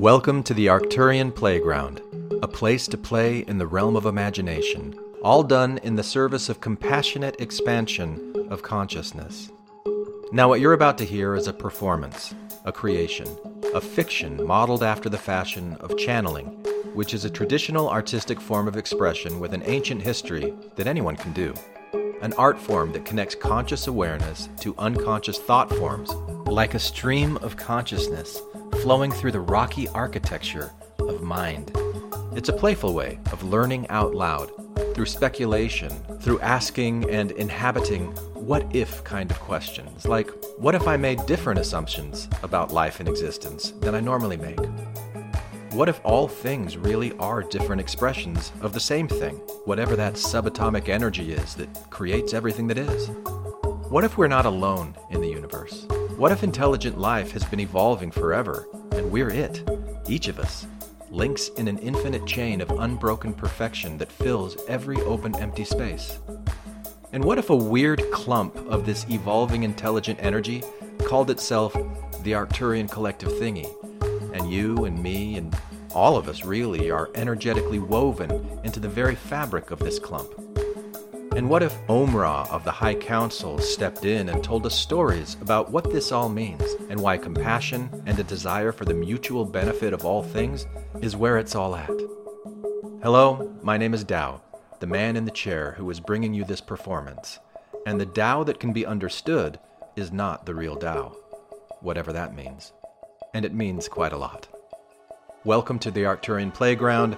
Welcome to the Arcturian Playground, a place to play in the realm of imagination, all done in the service of compassionate expansion of consciousness. Now, what you're about to hear is a performance, a creation, a fiction modeled after the fashion of channeling, which is a traditional artistic form of expression with an ancient history that anyone can do. An art form that connects conscious awareness to unconscious thought forms, like a stream of consciousness flowing through the rocky architecture of mind. It's a playful way of learning out loud, through speculation, through asking and inhabiting what if kind of questions, like what if I made different assumptions about life and existence than I normally make? What if all things really are different expressions of the same thing, whatever that subatomic energy is that creates everything that is? What if we're not alone in the universe? What if intelligent life has been evolving forever and we're it, each of us, links in an infinite chain of unbroken perfection that fills every open empty space? And what if a weird clump of this evolving intelligent energy called itself the Arcturian Collective Thingy? And you and me and all of us really are energetically woven into the very fabric of this clump. And what if Omra of the High Council stepped in and told us stories about what this all means and why compassion and a desire for the mutual benefit of all things is where it's all at? Hello, my name is Tao, the man in the chair who is bringing you this performance. And the Tao that can be understood is not the real Tao, whatever that means. And it means quite a lot. Welcome to the Arcturian Playground.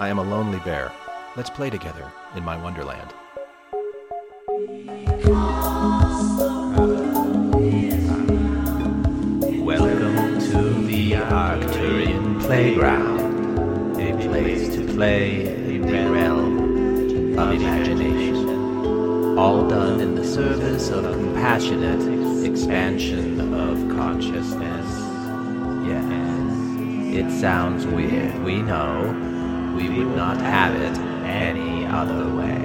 I am a lonely bear. Let's play together in my wonderland. Welcome to the Arcturian Playground, a place to play in the realm of imagination, all done in the service of compassionate expansion of consciousness. Yes, it sounds weird, we know. We would not have it any other way.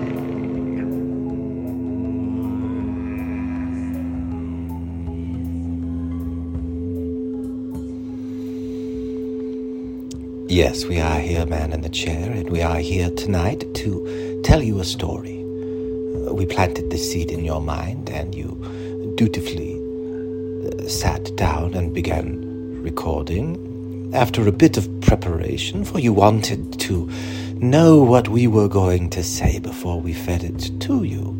Yes, we are here, man in the chair, and we are here tonight to tell you a story. Uh, we planted the seed in your mind, and you dutifully uh, sat down and began recording. After a bit of preparation, for you wanted to know what we were going to say before we fed it to you.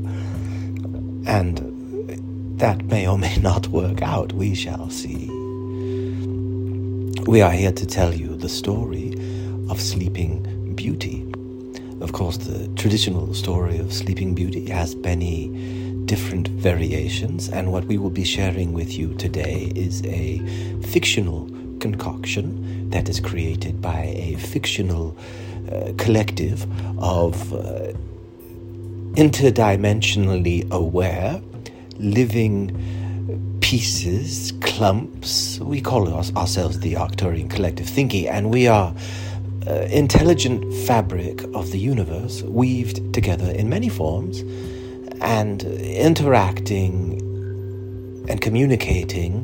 And that may or may not work out, we shall see. We are here to tell you the story of Sleeping Beauty. Of course, the traditional story of Sleeping Beauty has many different variations, and what we will be sharing with you today is a fictional concoction that is created by a fictional uh, collective of uh, interdimensionally aware, living pieces, clumps. We call ourselves the Arcturian Collective Thingy, and we are uh, intelligent fabric of the universe weaved together in many forms and interacting and communicating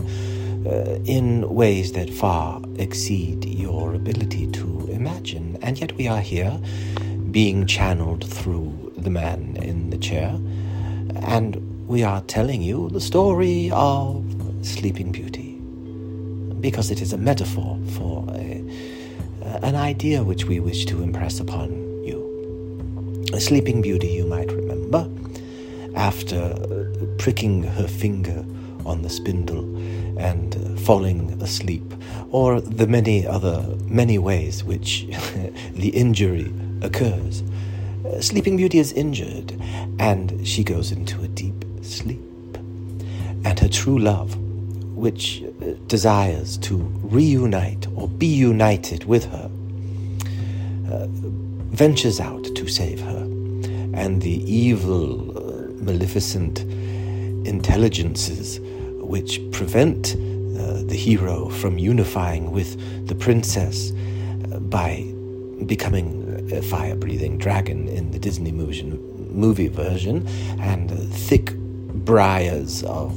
uh, in ways that far exceed your ability to imagine. And yet we are here being channeled through the man in the chair and we are telling you the story of Sleeping Beauty because it is a metaphor for a, an idea which we wish to impress upon you. Sleeping Beauty, you might remember, after pricking her finger on the spindle and falling asleep, or the many other many ways which the injury occurs. Sleeping Beauty is injured, and she goes into a deep sleep. And her true love, which uh, desires to reunite or be united with her, uh, ventures out to save her. And the evil, uh, maleficent intelligences which prevent uh, the hero from unifying with the princess uh, by becoming a fire breathing dragon in the Disney movie, version, and thick briars of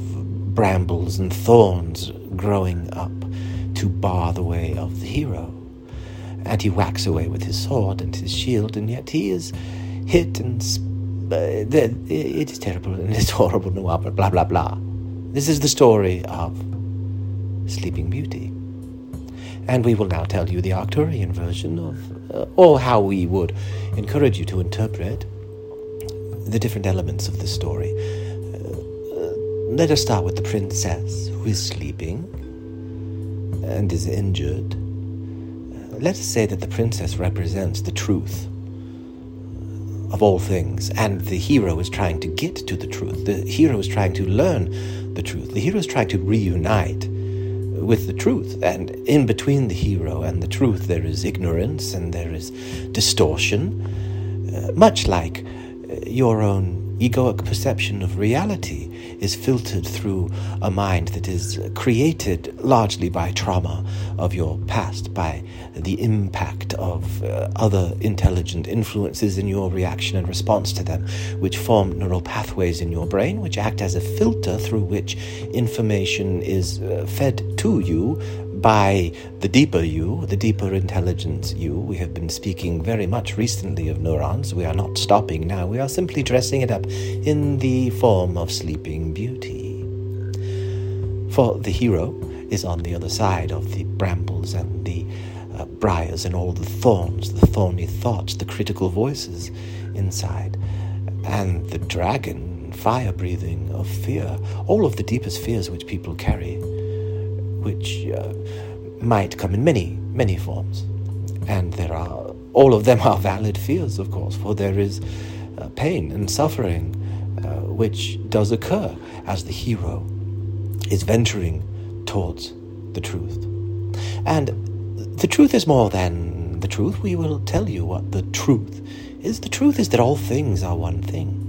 brambles and thorns growing up to bar the way of the hero. And he whacks away with his sword and his shield, and yet he is hit and. Uh, it is terrible and it's horrible, no, blah, blah, blah. This is the story of Sleeping Beauty. And we will now tell you the Arcturian version of, uh, or how we would encourage you to interpret the different elements of the story. Uh, let us start with the princess who is sleeping and is injured. Uh, let us say that the princess represents the truth of all things, and the hero is trying to get to the truth. The hero is trying to learn the truth. The hero is trying to reunite with the truth. And in between the hero and the truth, there is ignorance and there is distortion, uh, much like uh, your own egoic perception of reality is filtered through a mind that is created largely by trauma of your past, by the impact of uh, other intelligent influences in your reaction and response to them, which form neural pathways in your brain, which act as a filter through which information is uh, fed to you by the deeper you, the deeper intelligence you. We have been speaking very much recently of neurons. We are not stopping now. We are simply dressing it up in the form of sleeping beauty. For the hero is on the other side of the brambles and the uh, briars and all the thorns, the thorny thoughts, the critical voices inside. And the dragon, fire breathing of fear, all of the deepest fears which people carry which uh, might come in many, many forms. And there are, all of them are valid fears, of course, for there is uh, pain and suffering uh, which does occur as the hero is venturing towards the truth. And the truth is more than the truth. We will tell you what the truth is. The truth is that all things are one thing.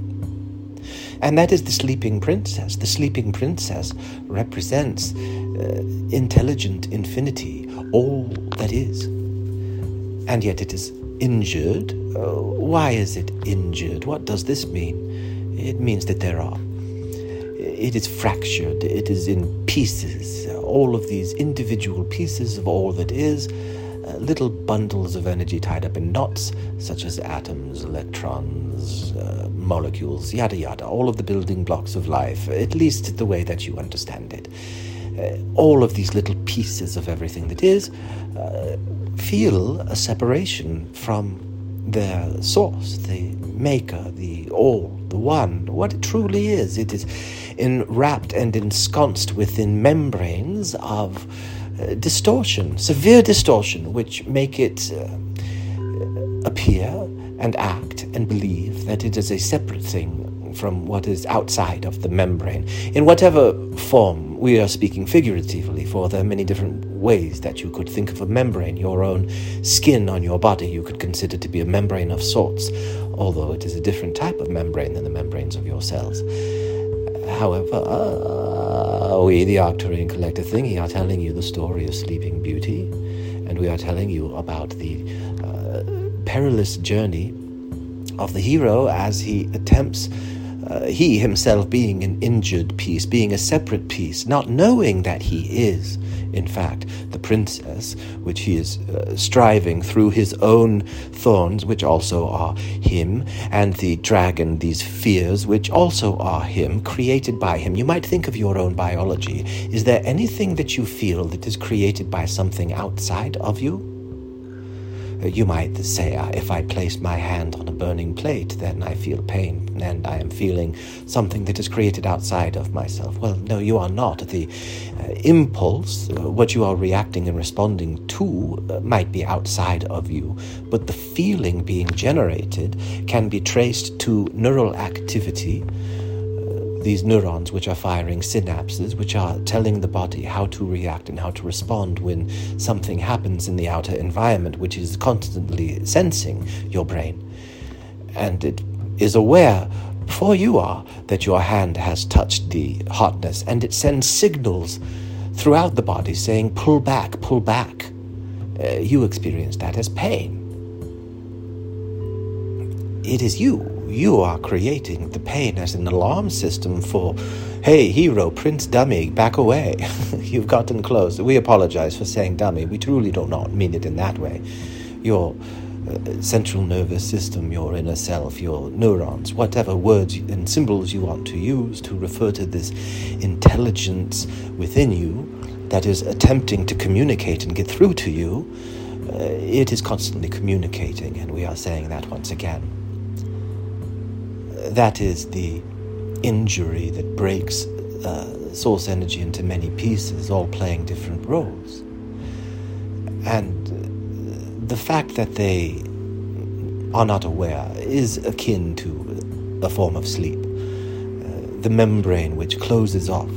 And that is the sleeping princess. The sleeping princess represents uh, intelligent infinity, all that is. And yet it is injured. Uh, why is it injured? What does this mean? It means that there are. It is fractured, it is in pieces, all of these individual pieces of all that is uh, little bundles of energy tied up in knots, such as atoms, electrons, uh, molecules, yada yada, all of the building blocks of life, at least the way that you understand it. Uh, all of these little pieces of everything that is uh, feel a separation from their source, the maker, the all, the one, what it truly is. It is enwrapped and ensconced within membranes of uh, distortion, severe distortion, which make it uh, appear and act and believe that it is a separate thing from what is outside of the membrane. In whatever form we are speaking figuratively, for there are many different ways that you could think of a membrane. Your own skin on your body you could consider to be a membrane of sorts, although it is a different type of membrane than the membranes of your cells. However, uh, we, the Arcturian Collective Thingy, are telling you the story of Sleeping Beauty, and we are telling you about the perilous journey of the hero as he attempts uh, he himself being an injured piece, being a separate piece, not knowing that he is, in fact, the princess, which he is uh, striving through his own thorns, which also are him, and the dragon, these fears, which also are him, created by him. You might think of your own biology. Is there anything that you feel that is created by something outside of you? You might say, uh, if I place my hand on a burning plate, then I feel pain and I am feeling something that is created outside of myself. Well, no, you are not. The uh, impulse, uh, what you are reacting and responding to, uh, might be outside of you, but the feeling being generated can be traced to neural activity these neurons which are firing synapses, which are telling the body how to react and how to respond when something happens in the outer environment, which is constantly sensing your brain. And it is aware before you are that your hand has touched the hotness, and it sends signals throughout the body saying, pull back, pull back. Uh, you experience that as pain. It is you you are creating the pain as an alarm system for Hey, hero, Prince Dummy, back away. You've gotten close. We apologize for saying dummy. We truly do not mean it in that way. Your uh, central nervous system, your inner self, your neurons, whatever words and symbols you want to use to refer to this intelligence within you that is attempting to communicate and get through to you, uh, it is constantly communicating, and we are saying that once again. That is the injury that breaks uh, source energy into many pieces, all playing different roles. And the fact that they are not aware is akin to a form of sleep. Uh, the membrane which closes off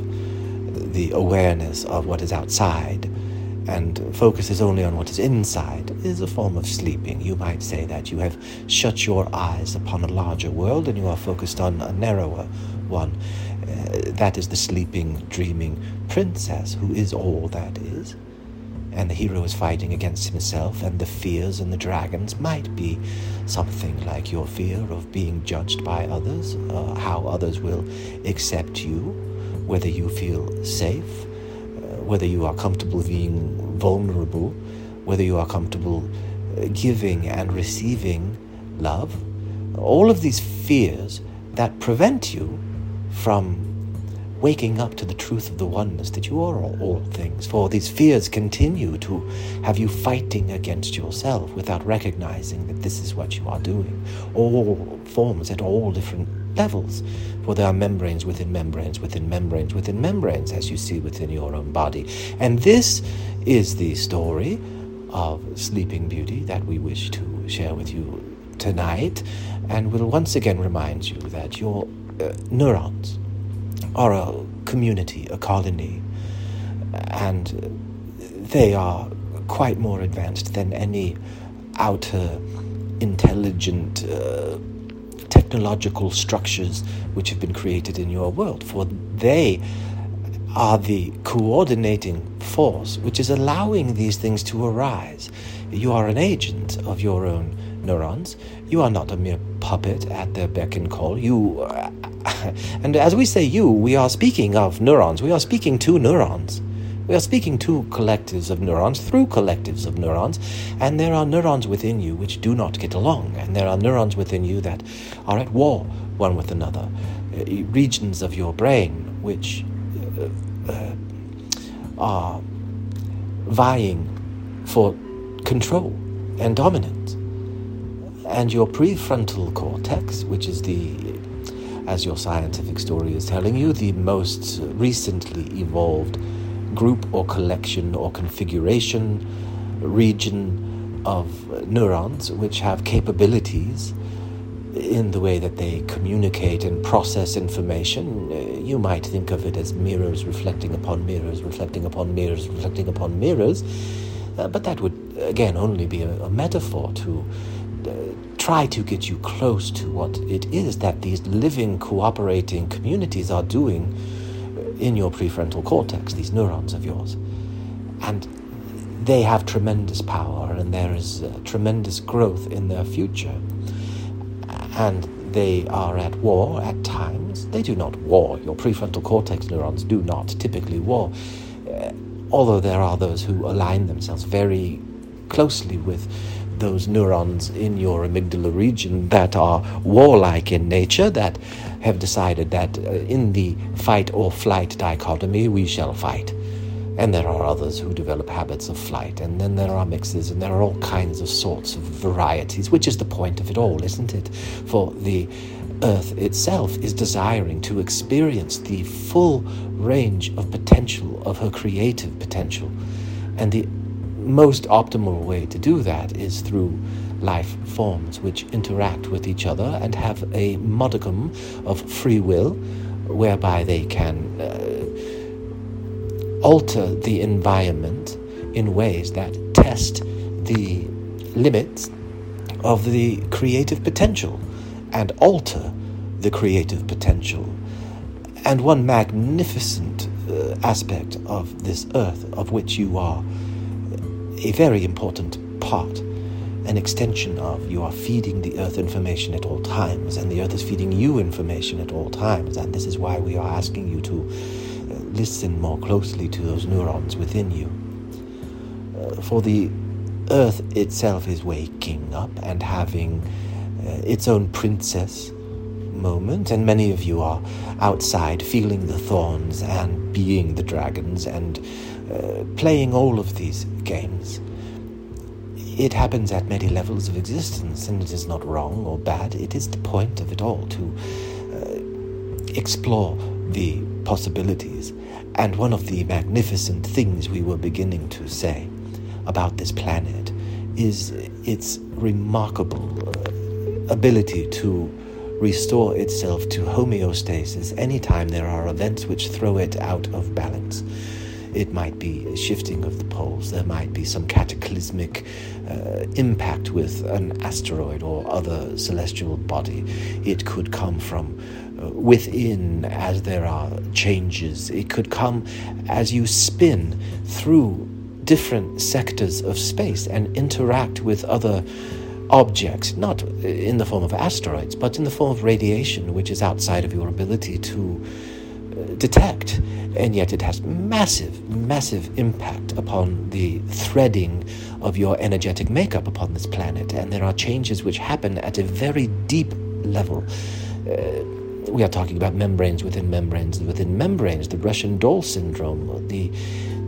the awareness of what is outside and focuses only on what is inside is a form of sleeping. You might say that you have shut your eyes upon a larger world and you are focused on a narrower one. Uh, that is the sleeping, dreaming princess who is all that is. And the hero is fighting against himself, and the fears and the dragons might be something like your fear of being judged by others, uh, how others will accept you, whether you feel safe, whether you are comfortable being vulnerable, whether you are comfortable uh, giving and receiving love. All of these fears that prevent you from waking up to the truth of the oneness that you are all, all, things. For these fears continue to have you fighting against yourself without recognizing that this is what you are doing. All forms at all different levels. For there are membranes within membranes within membranes within membranes, as you see within your own body. And this is the story of Sleeping Beauty that we wish to share with you tonight. And will once again remind you that your uh, neurons are a community, a colony, and they are quite more advanced than any outer intelligent uh, technological structures which have been created in your world, for they are the coordinating force which is allowing these things to arise. You are an agent of your own neurons. You are not a mere puppet at their beck and call. You, uh, and as we say you, we are speaking of neurons. We are speaking to neurons. We are speaking to collectives of neurons through collectives of neurons, and there are neurons within you which do not get along, and there are neurons within you that are at war one with another. Uh, regions of your brain which uh, uh, are vying for control and dominance and your prefrontal cortex, which is the, as your scientific story is telling you, the most recently evolved group or collection or configuration region of neurons which have capabilities in the way that they communicate and process information. Uh, you might think of it as mirrors reflecting upon mirrors, reflecting upon mirrors, reflecting upon mirrors. Uh, but that would, again, only be a, a metaphor to try to get you close to what it is that these living, cooperating communities are doing in your prefrontal cortex, these neurons of yours. And they have tremendous power and there is uh, tremendous growth in their future. And they are at war at times. They do not war. Your prefrontal cortex neurons do not typically war. Uh, although there are those who align themselves very closely with those neurons in your amygdala region that are warlike in nature, that have decided that uh, in the fight or flight dichotomy, we shall fight. And there are others who develop habits of flight, and then there are mixes, and there are all kinds of sorts of varieties, which is the point of it all, isn't it? For the Earth itself is desiring to experience the full range of potential of her creative potential. And the most optimal way to do that is through life forms which interact with each other and have a modicum of free will whereby they can uh, alter the environment in ways that test the limits of the creative potential and alter the creative potential. And one magnificent uh, aspect of this earth of which you are a very important part an extension of. You are feeding the earth information at all times, and the earth is feeding you information at all times. And this is why we are asking you to uh, listen more closely to those neurons within you. Uh, for the earth itself is waking up and having uh, its own princess moment, and many of you are outside feeling the thorns and being the dragons and uh, playing all of these games. It happens at many levels of existence, and it is not wrong or bad. It is the point of it all to uh, explore the possibilities. And one of the magnificent things we were beginning to say about this planet is its remarkable uh, ability to restore itself to homeostasis anytime there are events which throw it out of balance. It might be a shifting of the poles, there might be some cataclysmic uh, impact with an asteroid or other celestial body. It could come from uh, within as there are changes. It could come as you spin through different sectors of space and interact with other objects, not in the form of asteroids, but in the form of radiation, which is outside of your ability to detect. And yet it has massive, massive impact upon the threading of your energetic makeup upon this planet. And there are changes which happen at a very deep level. Uh, we are talking about membranes within membranes within membranes, the Russian doll syndrome, the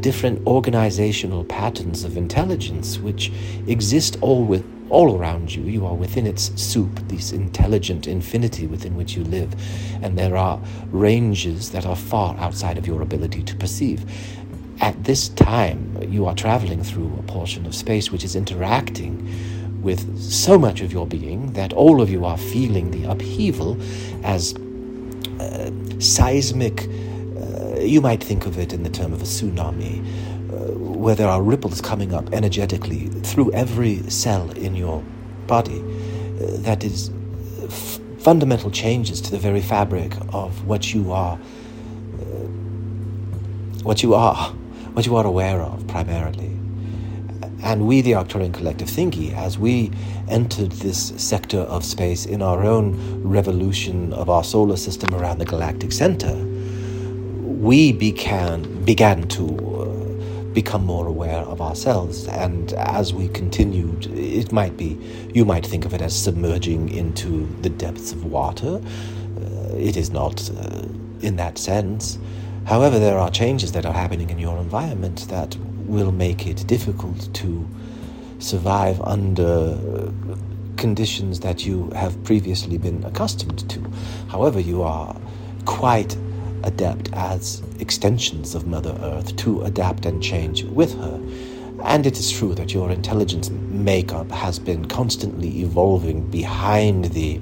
different organizational patterns of intelligence which exist all with all around you. You are within its soup, this intelligent infinity within which you live, and there are ranges that are far outside of your ability to perceive. At this time, you are traveling through a portion of space which is interacting with so much of your being that all of you are feeling the upheaval as uh, seismic. You might think of it in the term of a tsunami, uh, where there are ripples coming up energetically through every cell in your body. Uh, that is f- fundamental changes to the very fabric of what you are, uh, what you are, what you are aware of primarily. And we, the Arcturian Collective Thingy, as we entered this sector of space in our own revolution of our solar system around the galactic center, we began, began to uh, become more aware of ourselves. And as we continued, it might be, you might think of it as submerging into the depths of water. Uh, it is not uh, in that sense. However, there are changes that are happening in your environment that will make it difficult to survive under conditions that you have previously been accustomed to. However, you are quite adept as extensions of Mother Earth to adapt and change with her. And it is true that your intelligence makeup has been constantly evolving behind the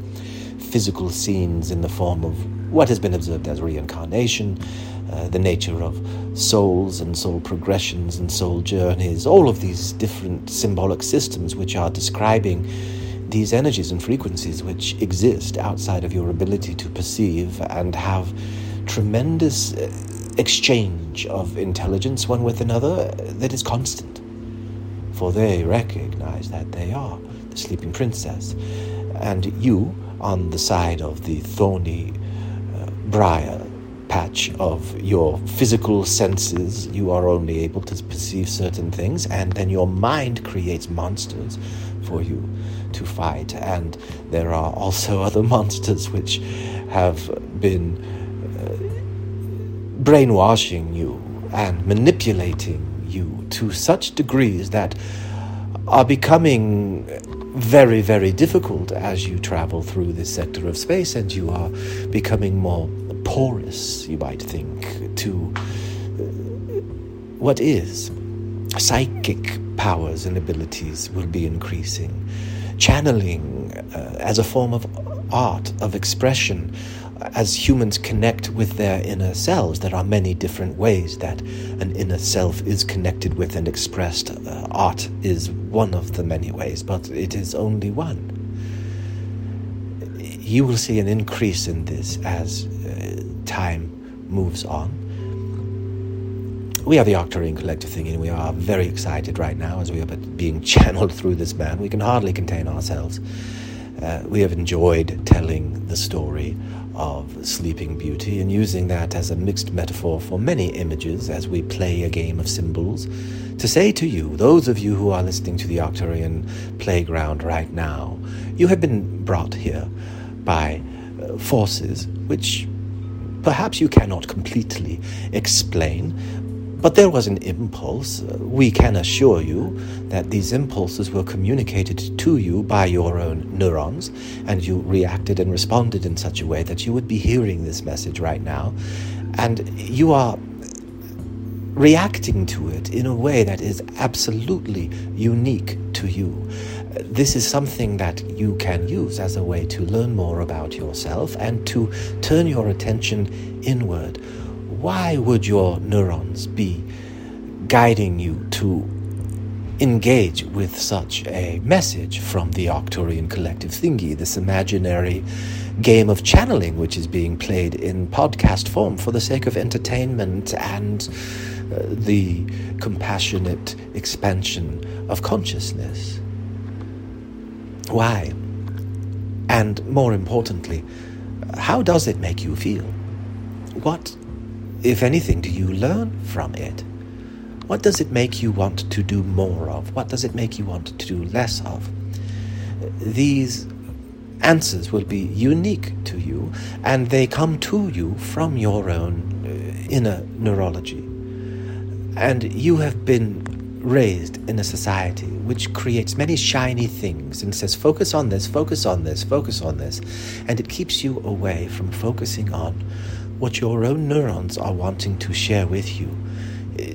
physical scenes in the form of what has been observed as reincarnation, uh, the nature of souls and soul progressions and soul journeys, all of these different symbolic systems which are describing these energies and frequencies which exist outside of your ability to perceive and have tremendous uh, exchange of intelligence one with another that is constant. For they recognize that they are the sleeping princess, and you, on the side of the thorny uh, briar, patch of your physical senses, you are only able to perceive certain things, and then your mind creates monsters for you to fight. And there are also other monsters which have been uh, brainwashing you and manipulating you to such degrees that are becoming very, very difficult as you travel through this sector of space and you are becoming more porous, you might think, to uh, what is. Psychic powers and abilities will be increasing. Channeling uh, as a form of art, of expression, as humans connect with their inner selves, there are many different ways that an inner self is connected with and expressed. Uh, art is one of the many ways, but it is only one. You will see an increase in this as uh, time moves on. we are the Arcturian Collective Thingy. We are very excited right now as we are being channeled through this man. We can hardly contain ourselves. Uh, we have enjoyed telling the story of Sleeping Beauty and using that as a mixed metaphor for many images as we play a game of symbols. To say to you, those of you who are listening to the Arcturian playground right now, you have been brought here by uh, forces which perhaps you cannot completely explain, but there was an impulse. Uh, we can assure you that these impulses were communicated to you by your own neurons, and you reacted and responded in such a way that you would be hearing this message right now. And you are reacting to it in a way that is absolutely unique to you. This is something that you can use as a way to learn more about yourself and to turn your attention inward why would your neurons be guiding you to engage with such a message from the Arcturian collective thingy, this imaginary game of channeling which is being played in podcast form for the sake of entertainment and uh, the compassionate expansion of consciousness? Why? And more importantly, how does it make you feel? What if anything, do you learn from it? What does it make you want to do more of? What does it make you want to do less of? These answers will be unique to you, and they come to you from your own uh, inner neurology. And you have been raised in a society which creates many shiny things and says, focus on this, focus on this, focus on this. And it keeps you away from focusing on what your own neurons are wanting to share with you.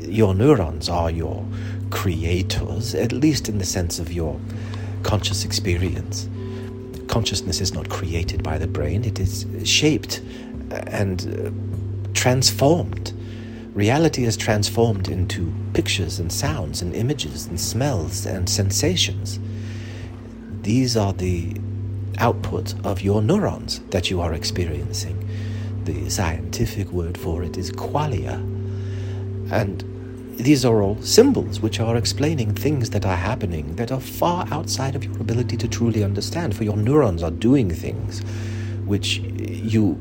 Your neurons are your creators, at least in the sense of your conscious experience. Consciousness is not created by the brain, it is shaped and uh, transformed. Reality is transformed into pictures and sounds and images and smells and sensations. These are the output of your neurons that you are experiencing the scientific word for it is qualia. And these are all symbols which are explaining things that are happening that are far outside of your ability to truly understand, for your neurons are doing things which you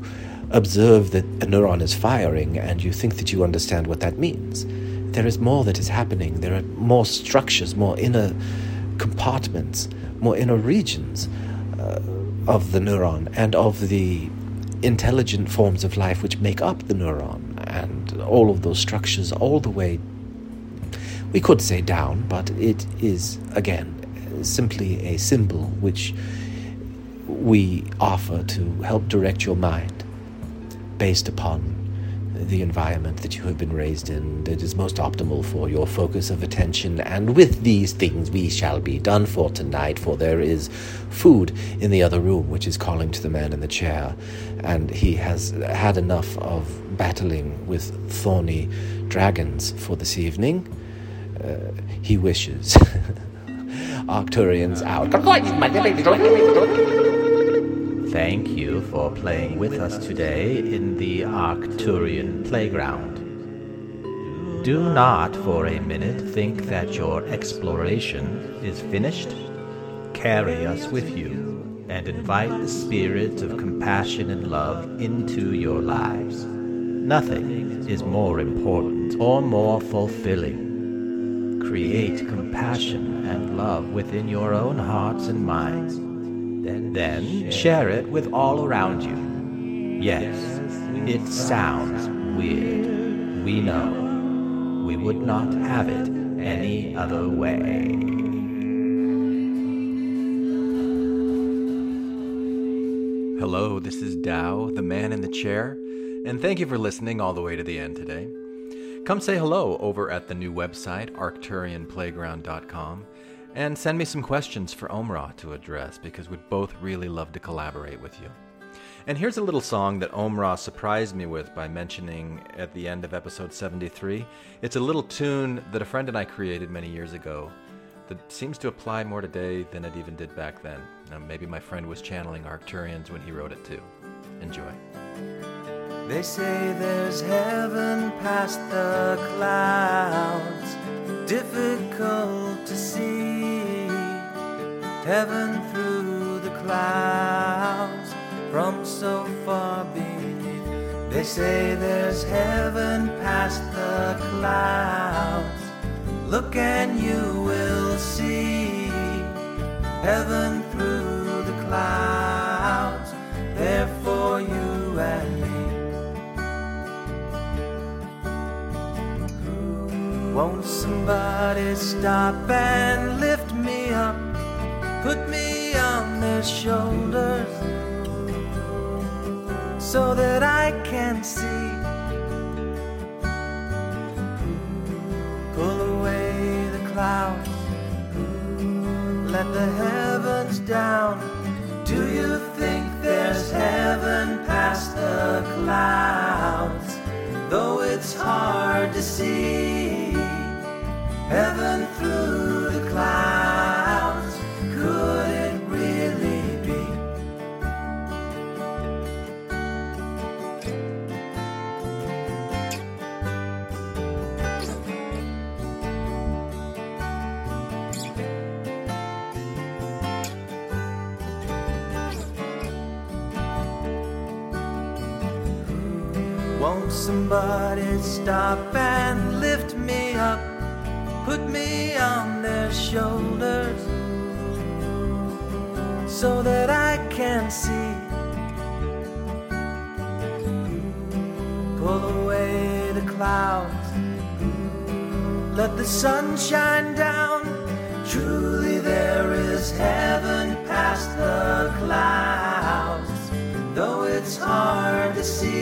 observe that a neuron is firing and you think that you understand what that means. There is more that is happening. There are more structures, more inner compartments, more inner regions uh, of the neuron and of the intelligent forms of life which make up the neuron and all of those structures all the way we could say down but it is again simply a symbol which we offer to help direct your mind based upon the environment that you have been raised in that is most optimal for your focus of attention. And with these things we shall be done for tonight, for there is food in the other room which is calling to the man in the chair, and he has had enough of battling with thorny dragons for this evening. Uh, he wishes. Arcturians out. Thank you for playing with us today in the Arcturian playground. Do not for a minute think that your exploration is finished. Carry us with you and invite the spirit of compassion and love into your lives. Nothing is more important or more fulfilling. Create compassion and love within your own hearts and minds then share it with all around you. Yes, it sounds weird. We know. We would not have it any other way. Hello, this is Tao, the man in the chair, and thank you for listening all the way to the end today. Come say hello over at the new website, arcturianplayground.com and send me some questions for Omra to address because we'd both really love to collaborate with you. And here's a little song that Omra surprised me with by mentioning at the end of episode 73. It's a little tune that a friend and I created many years ago that seems to apply more today than it even did back then. Now, maybe my friend was channeling Arcturians when he wrote it too. Enjoy. They say there's heaven past the clouds, difficult to see. Heaven through the clouds, from so far beneath. They say there's heaven past the clouds. Look and you will see heaven somebody stop and lift me up, put me on their shoulders, so that I can see? Pull away the clouds, let the heavens down. Do you think there's heaven past the clouds? Though it's hard to see, heaven through the clouds, could it really be? Won't somebody stop and put me on their shoulders so that I can see. Pull away the clouds, let the sun shine down. Truly, there is heaven past the clouds, though it's hard to see.